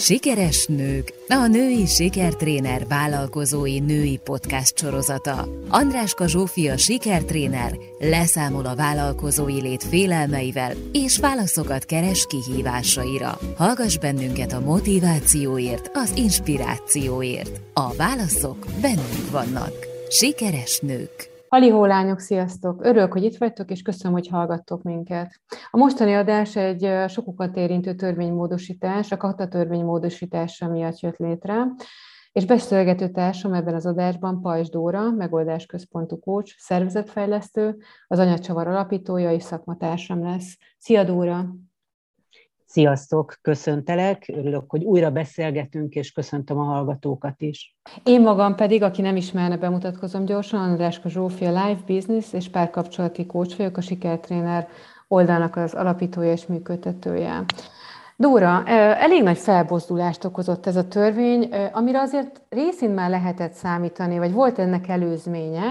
Sikeres nők, a női sikertréner vállalkozói női podcast sorozata. Andráska Zsófia sikertréner leszámol a vállalkozói lét félelmeivel és válaszokat keres kihívásaira. Hallgass bennünket a motivációért, az inspirációért. A válaszok bennünk vannak. Sikeres nők. Halihó lányok, sziasztok! Örülök, hogy itt vagytok, és köszönöm, hogy hallgattok minket. A mostani adás egy sokukat érintő törvénymódosítás, a kata törvénymódosítása miatt jött létre, és beszélgető társam ebben az adásban Pajs Dóra, megoldásközpontú coach, szervezetfejlesztő, az Anyacsavar alapítója és szakmatársam lesz. Szia Dóra! Sziasztok, köszöntelek, örülök, hogy újra beszélgetünk, és köszöntöm a hallgatókat is. Én magam pedig, aki nem ismerne, bemutatkozom gyorsan, Andráska Zsófia Life Business és párkapcsolati coach vagyok, a sikertréner oldalnak az alapítója és működtetője. Dóra, elég nagy felbozdulást okozott ez a törvény, amire azért részint már lehetett számítani, vagy volt ennek előzménye,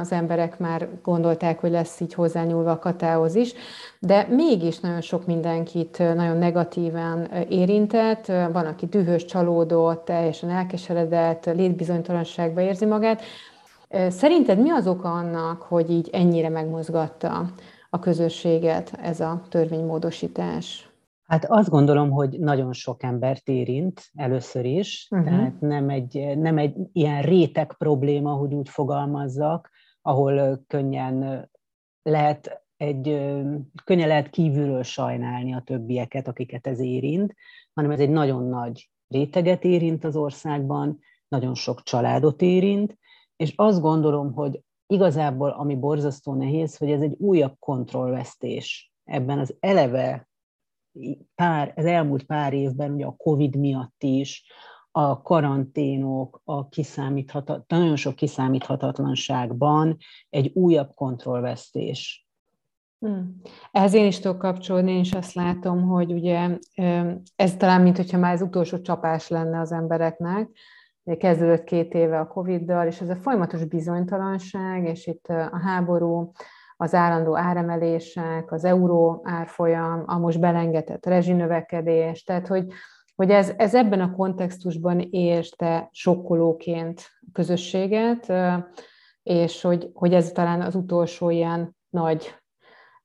az emberek már gondolták, hogy lesz így hozzányúlva a katához is, de mégis nagyon sok mindenkit nagyon negatívan érintett, van, aki dühös, csalódott, teljesen elkeseredett, létbizonytalanságba érzi magát. Szerinted mi az oka annak, hogy így ennyire megmozgatta a közösséget ez a törvénymódosítás? Hát azt gondolom, hogy nagyon sok embert érint először is, uh-huh. tehát nem egy, nem egy ilyen réteg probléma, hogy úgy fogalmazzak, ahol könnyen lehet egy, könnyen lehet kívülről sajnálni a többieket, akiket ez érint, hanem ez egy nagyon nagy réteget érint az országban, nagyon sok családot érint, és azt gondolom, hogy igazából ami borzasztó nehéz, hogy ez egy újabb kontrollvesztés ebben az eleve pár, az elmúlt pár évben, ugye a Covid miatt is, a karanténok, a kiszámíthatat, nagyon sok kiszámíthatatlanságban egy újabb kontrollvesztés. Hmm. Ehhez én is tudok kapcsolni, én is azt látom, hogy ugye ez talán, mint hogyha már az utolsó csapás lenne az embereknek, kezdődött két éve a Covid-dal, és ez a folyamatos bizonytalanság, és itt a háború, az állandó áremelések, az euró árfolyam, a most belengetett rezsinövekedés, tehát hogy, hogy ez, ez ebben a kontextusban érte sokkolóként a közösséget, és hogy, hogy ez talán az utolsó ilyen nagy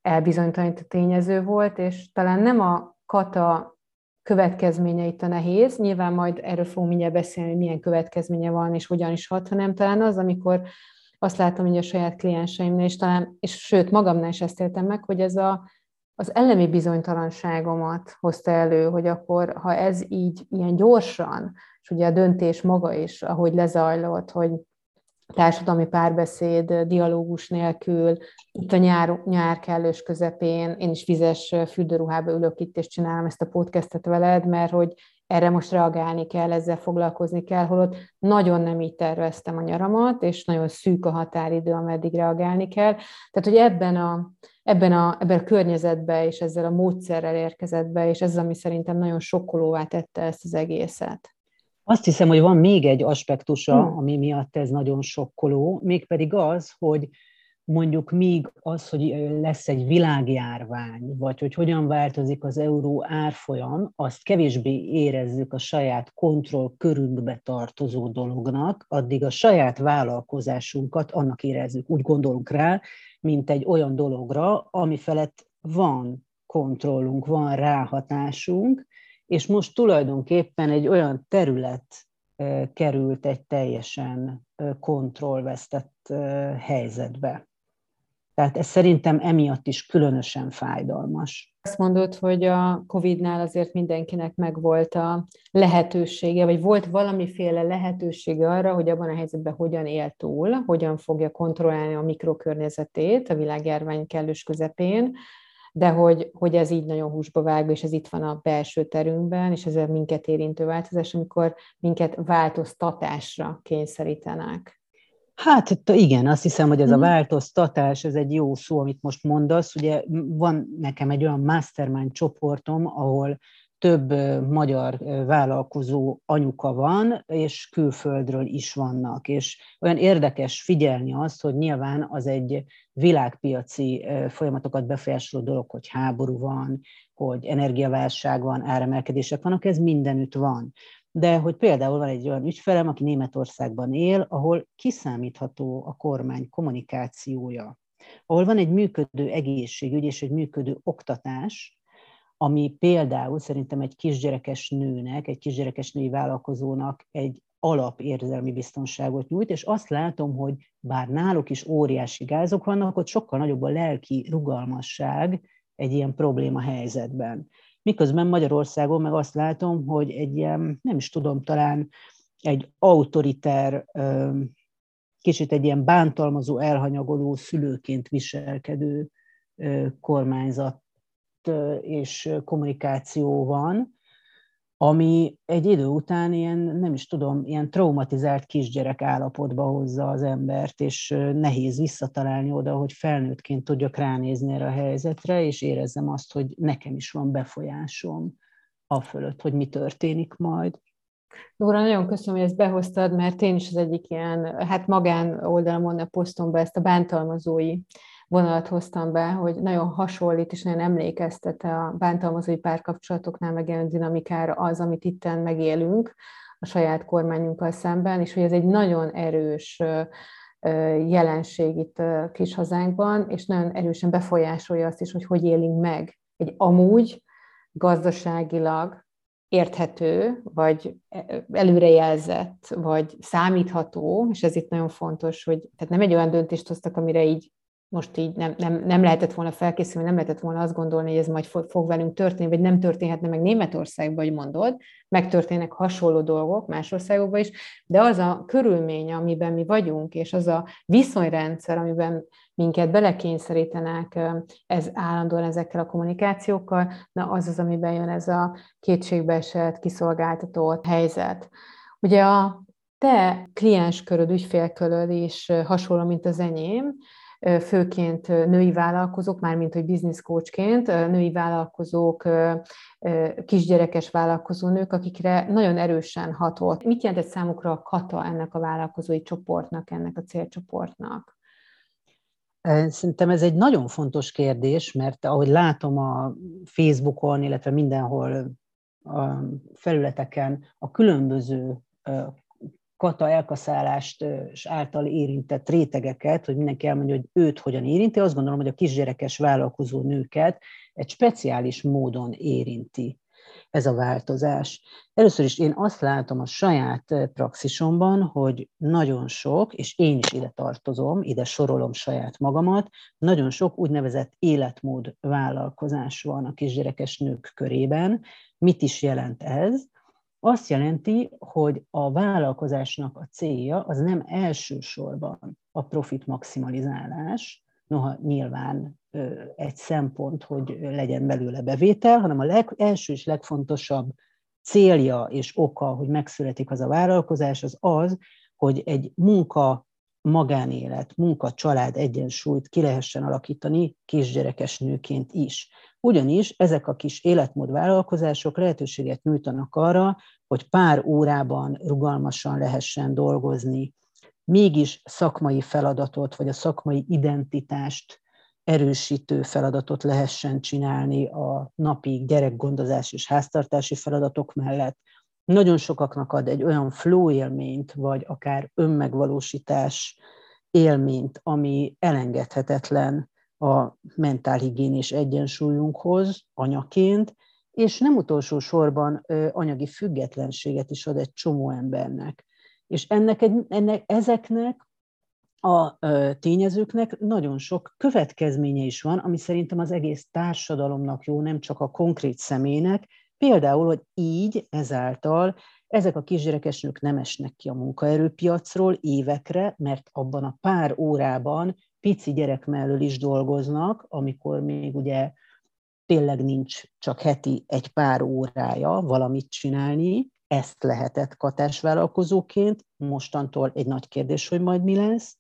elbizonytalanító tényező volt, és talán nem a kata következménye itt a nehéz, nyilván majd erről fogunk mindjárt beszélni, hogy milyen következménye van, és hogyan is hat, hanem talán az, amikor azt látom, hogy a saját klienseimnél, és talán, és sőt, magamnál is ezt éltem meg, hogy ez a, az elemi bizonytalanságomat hozta elő, hogy akkor, ha ez így ilyen gyorsan, és ugye a döntés maga is, ahogy lezajlott, hogy társadalmi párbeszéd, dialógus nélkül, itt a nyár, nyár kellős közepén, én is vizes fürdőruhába ülök itt, és csinálom ezt a podcastet veled, mert hogy erre most reagálni kell, ezzel foglalkozni kell, holott nagyon nem így terveztem a nyaramat, és nagyon szűk a határidő, ameddig reagálni kell. Tehát, hogy ebben a, ebben a, ebben a környezetben és ezzel a módszerrel érkezett be, és ez, ami szerintem nagyon sokkolóvá tette ezt az egészet. Azt hiszem, hogy van még egy aspektusa, hmm. ami miatt ez nagyon sokkoló, mégpedig az, hogy mondjuk míg az, hogy lesz egy világjárvány, vagy hogy hogyan változik az euró árfolyam, azt kevésbé érezzük a saját kontroll körünkbe tartozó dolognak, addig a saját vállalkozásunkat annak érezzük, úgy gondolunk rá, mint egy olyan dologra, ami felett van kontrollunk, van ráhatásunk, és most tulajdonképpen egy olyan terület került egy teljesen kontrollvesztett helyzetbe. Tehát ez szerintem emiatt is különösen fájdalmas. Azt mondod, hogy a Covid-nál azért mindenkinek megvolt a lehetősége, vagy volt valamiféle lehetősége arra, hogy abban a helyzetben hogyan él túl, hogyan fogja kontrollálni a mikrokörnyezetét a világjárvány kellős közepén, de hogy, hogy ez így nagyon húsba vágva, és ez itt van a belső terünkben, és ez a minket érintő változás, amikor minket változtatásra kényszerítenek. Hát igen, azt hiszem, hogy ez a mhm. változtatás, ez egy jó szó, amit most mondasz. Ugye van nekem egy olyan mastermind csoportom, ahol több magyar vállalkozó anyuka van, és külföldről is vannak. És olyan érdekes figyelni azt, hogy nyilván az egy világpiaci folyamatokat befolyásoló dolog, hogy háború van, hogy energiaválság van, áremelkedések vannak, ez mindenütt van. De hogy például van egy olyan ügyfelem, aki Németországban él, ahol kiszámítható a kormány kommunikációja, ahol van egy működő egészségügy és egy működő oktatás, ami például szerintem egy kisgyerekes nőnek, egy kisgyerekes női vállalkozónak egy alapérzelmi biztonságot nyújt, és azt látom, hogy bár náluk is óriási gázok vannak, ott sokkal nagyobb a lelki rugalmasság egy ilyen probléma helyzetben. Miközben Magyarországon meg azt látom, hogy egy ilyen, nem is tudom, talán egy autoriter, kicsit egy ilyen bántalmazó, elhanyagoló szülőként viselkedő kormányzat és kommunikáció van, ami egy idő után ilyen, nem is tudom, ilyen traumatizált kisgyerek állapotba hozza az embert, és nehéz visszatalálni oda, hogy felnőttként tudjak ránézni erre a helyzetre, és érezzem azt, hogy nekem is van befolyásom a fölött, hogy mi történik majd. Nóra, nagyon köszönöm, hogy ezt behoztad, mert én is az egyik ilyen, hát magán oldalamon a posztomba ezt a bántalmazói vonalat hoztam be, hogy nagyon hasonlít és nagyon emlékeztet a bántalmazói párkapcsolatoknál megjelenő dinamikára az, amit itten megélünk a saját kormányunkkal szemben, és hogy ez egy nagyon erős jelenség itt a kis hazánkban, és nagyon erősen befolyásolja azt is, hogy hogy élünk meg. Egy amúgy gazdaságilag érthető, vagy előrejelzett, vagy számítható, és ez itt nagyon fontos, hogy tehát nem egy olyan döntést hoztak, amire így most így nem, nem, nem lehetett volna felkészülni, nem lehetett volna azt gondolni, hogy ez majd fog, velünk történni, vagy nem történhetne meg Németországban, hogy mondod, megtörténnek hasonló dolgok más országokban is, de az a körülmény, amiben mi vagyunk, és az a viszonyrendszer, amiben minket belekényszerítenek ez állandóan ezekkel a kommunikációkkal, na az az, amiben jön ez a kétségbeesett, kiszolgáltatott helyzet. Ugye a te kliensköröd, ügyfélköröd is hasonló, mint az enyém, főként női vállalkozók, mármint hogy business coachként, női vállalkozók, kisgyerekes vállalkozó nők, akikre nagyon erősen hatott. Mit jelentett számukra a kata ennek a vállalkozói csoportnak, ennek a célcsoportnak? Szerintem ez egy nagyon fontos kérdés, mert ahogy látom a Facebookon, illetve mindenhol a felületeken a különböző kata elkaszálást által érintett rétegeket, hogy mindenki elmondja, hogy őt hogyan érinti, azt gondolom, hogy a kisgyerekes vállalkozó nőket egy speciális módon érinti ez a változás. Először is én azt látom a saját praxisomban, hogy nagyon sok, és én is ide tartozom, ide sorolom saját magamat, nagyon sok úgynevezett életmód vállalkozás van a kisgyerekes nők körében. Mit is jelent ez? Azt jelenti, hogy a vállalkozásnak a célja az nem elsősorban a profit maximalizálás, noha nyilván egy szempont, hogy legyen belőle bevétel, hanem a leg, első és legfontosabb célja és oka, hogy megszületik az a vállalkozás, az az, hogy egy munka magánélet, munka-család egyensúlyt ki lehessen alakítani kisgyerekes nőként is. Ugyanis ezek a kis életmód vállalkozások lehetőséget nyújtanak arra, hogy pár órában rugalmasan lehessen dolgozni, mégis szakmai feladatot, vagy a szakmai identitást erősítő feladatot lehessen csinálni a napi gyerekgondozás és háztartási feladatok mellett. Nagyon sokaknak ad egy olyan flow élményt, vagy akár önmegvalósítás élményt, ami elengedhetetlen a mentálhigiénés egyensúlyunkhoz anyaként, és nem utolsó sorban anyagi függetlenséget is ad egy csomó embernek. És ennek, ennek ezeknek a tényezőknek nagyon sok következménye is van, ami szerintem az egész társadalomnak jó, nem csak a konkrét személynek, például, hogy így ezáltal ezek a kisgyerekes nők nem esnek ki a munkaerőpiacról évekre, mert abban a pár órában pici gyerek mellől is dolgoznak, amikor még ugye tényleg nincs csak heti egy pár órája valamit csinálni, ezt lehetett katásvállalkozóként, mostantól egy nagy kérdés, hogy majd mi lesz,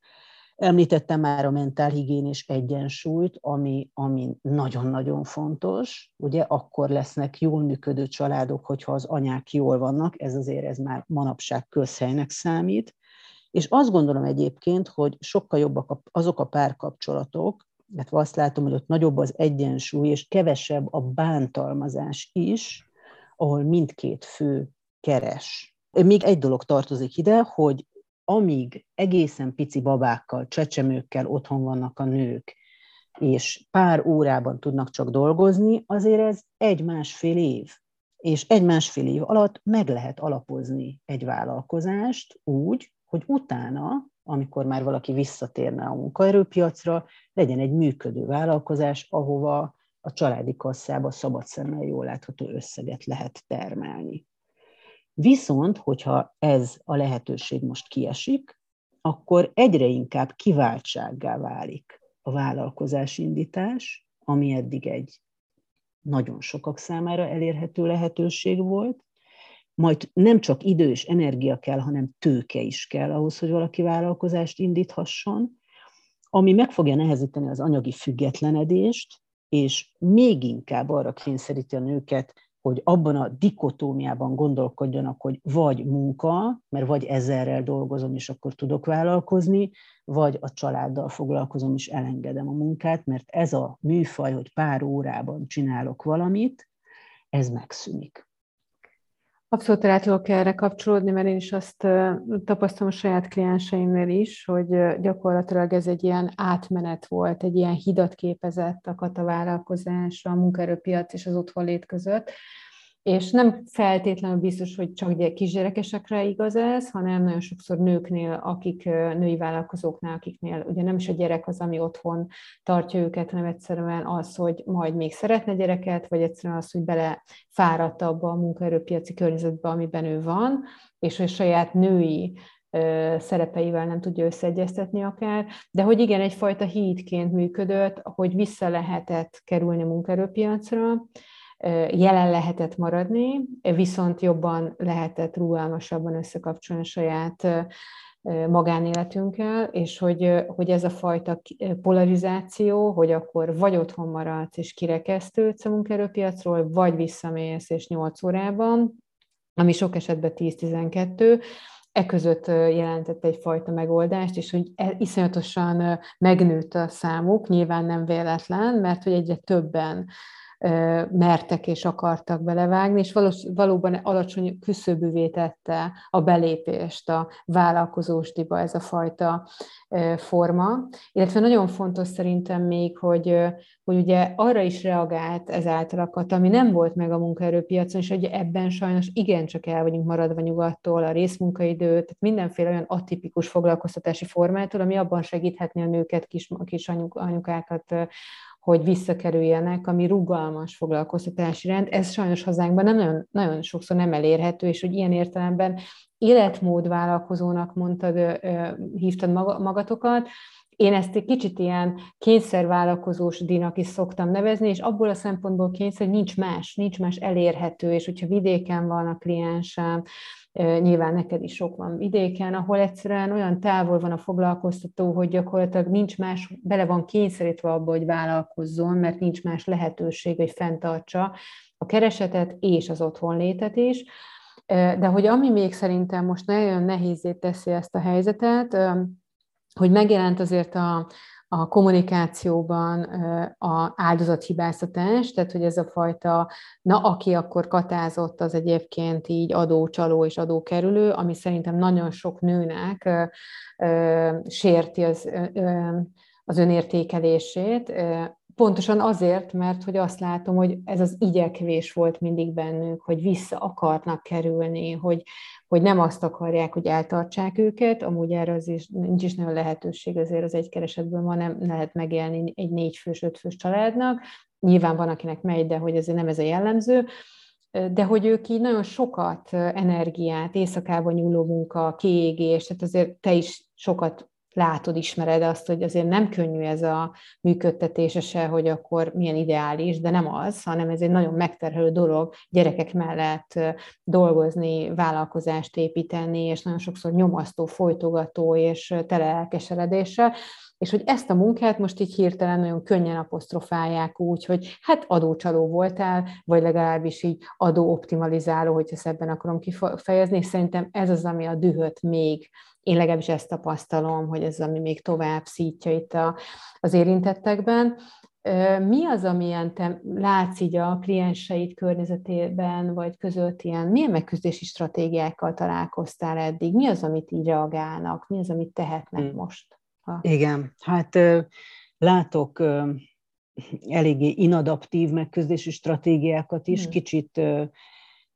Említettem már a mentálhigiénés egyensúlyt, ami, ami nagyon-nagyon fontos. Ugye akkor lesznek jól működő családok, hogyha az anyák jól vannak, ez azért ez már manapság közhelynek számít. És azt gondolom egyébként, hogy sokkal jobbak azok a párkapcsolatok, illetve azt látom, hogy ott nagyobb az egyensúly, és kevesebb a bántalmazás is, ahol mindkét fő keres. Még egy dolog tartozik ide, hogy amíg egészen pici babákkal, csecsemőkkel otthon vannak a nők, és pár órában tudnak csak dolgozni, azért ez egy-másfél év. És egy-másfél év alatt meg lehet alapozni egy vállalkozást úgy, hogy utána, amikor már valaki visszatérne a munkaerőpiacra, legyen egy működő vállalkozás, ahova a családi kasszába szabad szemmel jól látható összeget lehet termelni. Viszont, hogyha ez a lehetőség most kiesik, akkor egyre inkább kiváltsággá válik a vállalkozás indítás, ami eddig egy nagyon sokak számára elérhető lehetőség volt, majd nem csak idő és energia kell, hanem tőke is kell ahhoz, hogy valaki vállalkozást indíthasson, ami meg fogja nehezíteni az anyagi függetlenedést, és még inkább arra kényszeríti a nőket, hogy abban a dikotómiában gondolkodjanak, hogy vagy munka, mert vagy ezerrel dolgozom, és akkor tudok vállalkozni, vagy a családdal foglalkozom, és elengedem a munkát, mert ez a műfaj, hogy pár órában csinálok valamit, ez megszűnik. Abszolút rá tudok erre kapcsolódni, mert én is azt tapasztalom a saját klienseimnél is, hogy gyakorlatilag ez egy ilyen átmenet volt, egy ilyen hidat képezett a katavállalkozás, a munkaerőpiac és az otthonlét között, és nem feltétlenül biztos, hogy csak kisgyerekesekre igaz ez, hanem nagyon sokszor nőknél, akik női vállalkozóknál, akiknél ugye nem is a gyerek az, ami otthon tartja őket, hanem egyszerűen az, hogy majd még szeretne gyereket, vagy egyszerűen az, hogy bele fáradt abba a munkaerőpiaci környezetbe, amiben ő van, és hogy saját női szerepeivel nem tudja összeegyeztetni akár, de hogy igen, egyfajta hídként működött, hogy vissza lehetett kerülni a munkaerőpiacra, jelen lehetett maradni, viszont jobban lehetett rugalmasabban összekapcsolni a saját magánéletünkkel, és hogy, hogy ez a fajta polarizáció, hogy akkor vagy otthon maradsz és kirekesztődsz a munkaerőpiacról, vagy visszamész és 8 órában, ami sok esetben 10-12, e között jelentett egyfajta megoldást, és hogy e, iszonyatosan megnőtt a számuk, nyilván nem véletlen, mert hogy egyre többen mertek és akartak belevágni, és valós, valóban alacsony küszöbűvé tette a belépést a vállalkozósdiba ez a fajta forma. Illetve nagyon fontos szerintem még, hogy, hogy ugye arra is reagált ezáltal a kat, ami nem volt meg a munkaerőpiacon, és hogy ebben sajnos igencsak el vagyunk maradva nyugattól, a részmunkaidő, tehát mindenféle olyan atipikus foglalkoztatási formától, ami abban segíthetné a nőket, kis, kis anyukákat hogy visszakerüljenek, ami rugalmas foglalkoztatási rend. Ez sajnos hazánkban nem nagyon, nagyon sokszor nem elérhető, és hogy ilyen értelemben életmód vállalkozónak mondtad, hívtad magatokat, én ezt egy kicsit ilyen kényszervállalkozós dinak is szoktam nevezni, és abból a szempontból kényszer, hogy nincs más, nincs más elérhető, és hogyha vidéken van a kliensem, nyilván neked is sok van vidéken, ahol egyszerűen olyan távol van a foglalkoztató, hogy gyakorlatilag nincs más, bele van kényszerítve abba, hogy vállalkozzon, mert nincs más lehetőség, hogy fenntartsa a keresetet és az otthonlétet is. De hogy ami még szerintem most nagyon nehézé teszi ezt a helyzetet, hogy megjelent azért a, a kommunikációban a áldozathibáztatás, tehát hogy ez a fajta, na aki akkor katázott, az egyébként így adócsaló és adókerülő, ami szerintem nagyon sok nőnek sérti az, az önértékelését, Pontosan azért, mert hogy azt látom, hogy ez az igyekvés volt mindig bennük, hogy vissza akarnak kerülni, hogy, hogy nem azt akarják, hogy eltartsák őket, amúgy erre az is, nincs is nagyon lehetőség, azért az egy keresetből ma nem lehet megélni egy négy fős, öt fős családnak. Nyilván van, akinek megy, de hogy ezért nem ez a jellemző de hogy ők így nagyon sokat energiát, éjszakában nyúló munka, kiégés, tehát azért te is sokat látod, ismered azt, hogy azért nem könnyű ez a működtetése se, hogy akkor milyen ideális, de nem az, hanem ez egy nagyon megterhelő dolog gyerekek mellett dolgozni, vállalkozást építeni, és nagyon sokszor nyomasztó, folytogató és tele elkeseredéssel, és hogy ezt a munkát most így hirtelen nagyon könnyen apostrofálják úgy, hogy hát adócsaló voltál, vagy legalábbis így adóoptimalizáló, hogyha ebben akarom kifejezni, és szerintem ez az, ami a dühöt még én legalábbis ezt tapasztalom, hogy ez ami még tovább szítja itt a, az érintettekben. Mi az, amilyen te látsz így a klienseid környezetében, vagy között ilyen, milyen megküzdési stratégiákkal találkoztál eddig? Mi az, amit így reagálnak? Mi az, amit tehetnek hmm. most? Ha... Igen, hát látok eléggé inadaptív megküzdési stratégiákat is, hmm. kicsit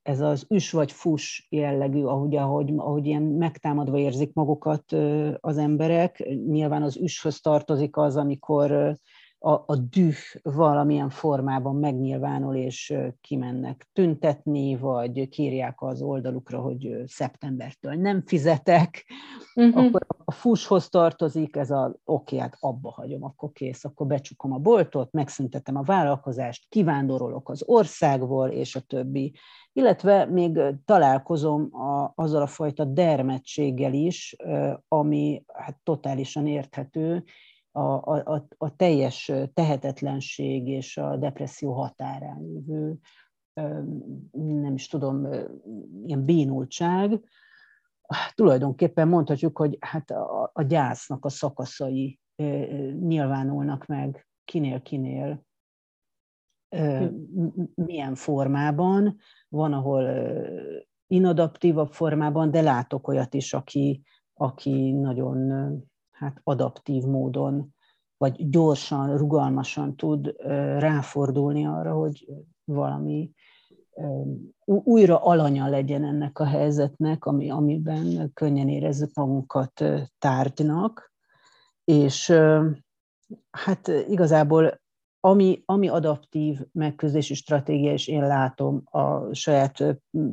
ez az üs vagy fus jellegű, ahogy, ahogy, ahogy ilyen megtámadva érzik magukat az emberek. Nyilván az üshöz tartozik az, amikor a, a düh valamilyen formában megnyilvánul, és kimennek tüntetni, vagy kírják az oldalukra, hogy szeptembertől nem fizetek, uh-huh. akkor a fushoz tartozik ez a oké, hát abba hagyom, akkor kész, akkor becsukom a boltot, megszüntetem a vállalkozást, kivándorolok az országból, és a többi. Illetve még találkozom a, azzal a fajta dermedtséggel is, ami hát totálisan érthető, a, a, a teljes tehetetlenség és a depresszió határán lévő, nem is tudom, ilyen bénultság, tulajdonképpen mondhatjuk, hogy hát a, a gyásznak a szakaszai nyilvánulnak meg kinél-kinél, milyen formában, van, ahol inadaptívabb formában, de látok olyat is, aki, aki nagyon hát adaptív módon, vagy gyorsan, rugalmasan tud ráfordulni arra, hogy valami újra alanya legyen ennek a helyzetnek, ami, amiben könnyen érezzük magunkat tárgynak, és hát igazából ami, ami adaptív megközdési stratégia, és én látom a saját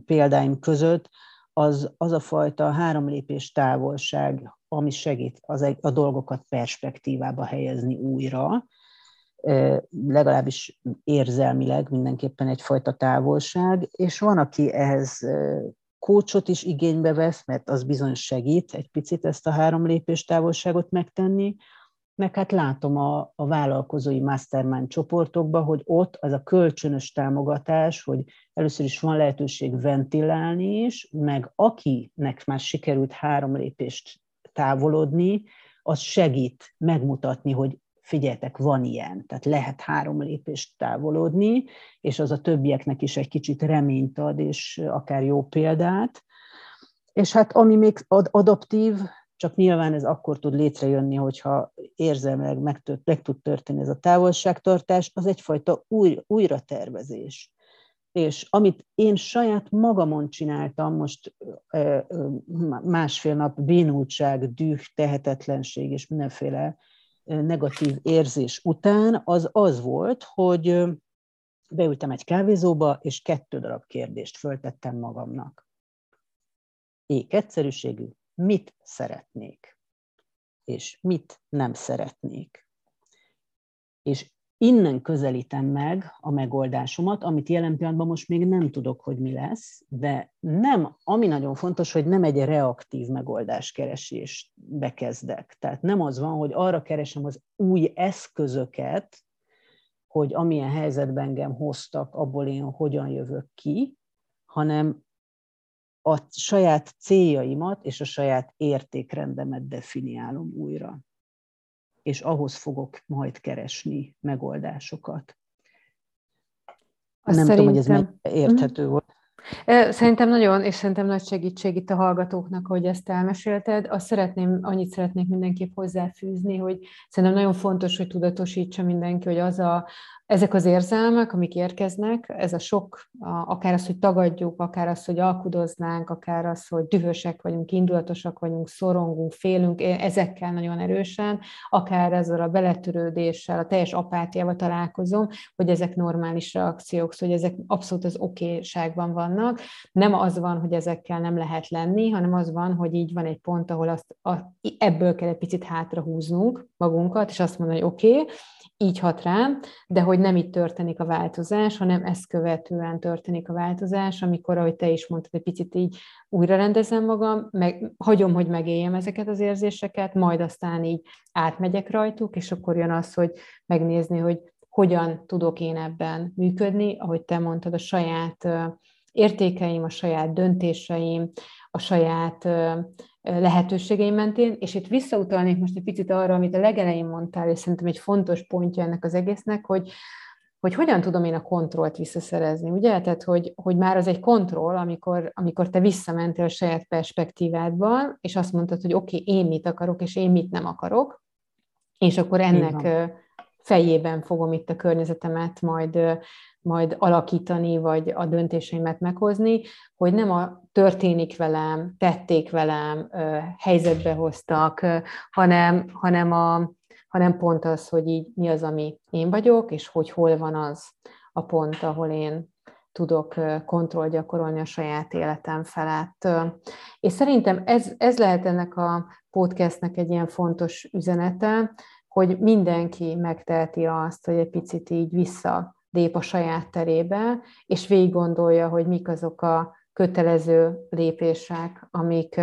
példáim között, az, az a fajta három lépés távolság, ami segít az egy, a dolgokat perspektívába helyezni újra, legalábbis érzelmileg mindenképpen egyfajta távolság, és van, aki ehhez kócsot is igénybe vesz, mert az bizony segít egy picit ezt a három lépés távolságot megtenni, meg hát látom a, a vállalkozói mastermind csoportokban, hogy ott az a kölcsönös támogatás, hogy először is van lehetőség ventilálni is, meg akinek már sikerült három lépést távolodni, az segít megmutatni, hogy figyeltek, van ilyen, tehát lehet három lépést távolodni, és az a többieknek is egy kicsit reményt ad, és akár jó példát. És hát ami még adaptív, csak nyilván ez akkor tud létrejönni, hogyha érzelmileg meg, meg tud történni ez a távolságtartás, az egyfajta új, újratervezés. És amit én saját magamon csináltam, most másfél nap bénultság, düh, tehetetlenség és mindenféle negatív érzés után, az az volt, hogy beültem egy kávézóba, és kettő darab kérdést föltettem magamnak. Ék egyszerűségű, mit szeretnék, és mit nem szeretnék. És innen közelítem meg a megoldásomat, amit jelen pillanatban most még nem tudok, hogy mi lesz, de nem, ami nagyon fontos, hogy nem egy reaktív megoldáskeresést bekezdek. Tehát nem az van, hogy arra keresem az új eszközöket, hogy amilyen helyzetben engem hoztak, abból én hogyan jövök ki, hanem a saját céljaimat és a saját értékrendemet definiálom újra. És ahhoz fogok majd keresni megoldásokat. Azt Nem szerintem... tudom, hogy ez érthető mhm. volt. Szerintem nagyon, és szerintem nagy segítség itt a hallgatóknak, hogy ezt elmesélted. Azt szeretném, annyit szeretnék mindenképp hozzáfűzni, hogy szerintem nagyon fontos, hogy tudatosítsa mindenki, hogy az a, ezek az érzelmek, amik érkeznek, ez a sok, akár az, hogy tagadjuk, akár az, hogy alkudoznánk, akár az, hogy dühösek vagyunk, indulatosak vagyunk, szorongunk, félünk, ezekkel nagyon erősen, akár ezzel a beletörődéssel, a teljes apátiával találkozom, hogy ezek normális reakciók, szóval hogy ezek abszolút az okéságban vannak. Nem az van, hogy ezekkel nem lehet lenni, hanem az van, hogy így van egy pont, ahol azt, a, ebből kell egy picit hátrahúznunk magunkat, és azt mondani, hogy oké, okay, így hat rám, de hogy nem itt történik a változás, hanem ezt követően történik a változás, amikor, ahogy te is mondtad, egy picit így újra rendezem magam, meg hagyom, hogy megéljem ezeket az érzéseket, majd aztán így átmegyek rajtuk, és akkor jön az, hogy megnézni, hogy hogyan tudok én ebben működni, ahogy te mondtad, a saját értékeim, a saját döntéseim, a saját lehetőségeim mentén, és itt visszautalnék most egy picit arra, amit a legelején mondtál, és szerintem egy fontos pontja ennek az egésznek, hogy, hogy hogyan tudom én a kontrollt visszaszerezni, ugye? Tehát, hogy, hogy már az egy kontroll, amikor, amikor te visszamentél a saját perspektívádban, és azt mondtad, hogy oké, okay, én mit akarok, és én mit nem akarok, és akkor ennek fejében fogom itt a környezetemet majd majd alakítani, vagy a döntéseimet meghozni, hogy nem a történik velem, tették velem, helyzetbe hoztak, hanem, hanem, a, hanem pont az, hogy így mi az, ami én vagyok, és hogy hol van az a pont, ahol én tudok kontroll gyakorolni a saját életem felett. És szerintem ez, ez lehet ennek a podcastnek egy ilyen fontos üzenete, hogy mindenki megteheti azt, hogy egy picit így vissza lép a saját terébe, és végig gondolja, hogy mik azok a kötelező lépések, amik,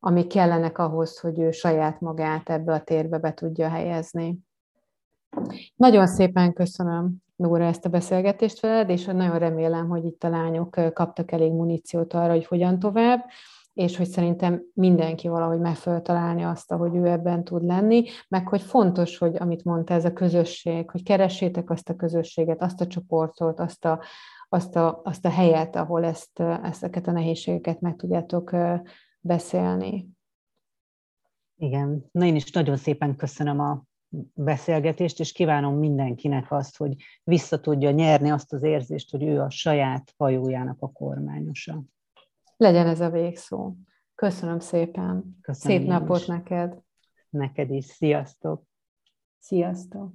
amik kellenek ahhoz, hogy ő saját magát ebbe a térbe be tudja helyezni. Nagyon szépen köszönöm, Nóra, ezt a beszélgetést veled, és nagyon remélem, hogy itt a lányok kaptak elég muníciót arra, hogy hogyan tovább és hogy szerintem mindenki valahogy meg találni azt, hogy ő ebben tud lenni, meg hogy fontos, hogy amit mondta ez a közösség, hogy keressétek azt a közösséget, azt a csoportot, azt a, azt a, azt a helyet, ahol ezt, ezeket a nehézségeket meg tudjátok beszélni. Igen, na én is nagyon szépen köszönöm a beszélgetést, és kívánom mindenkinek azt, hogy vissza tudja nyerni azt az érzést, hogy ő a saját hajójának a kormányosa legyen ez a végszó. Köszönöm szépen. Köszönöm Szép napot is. neked. Neked is. Sziasztok. Sziasztok.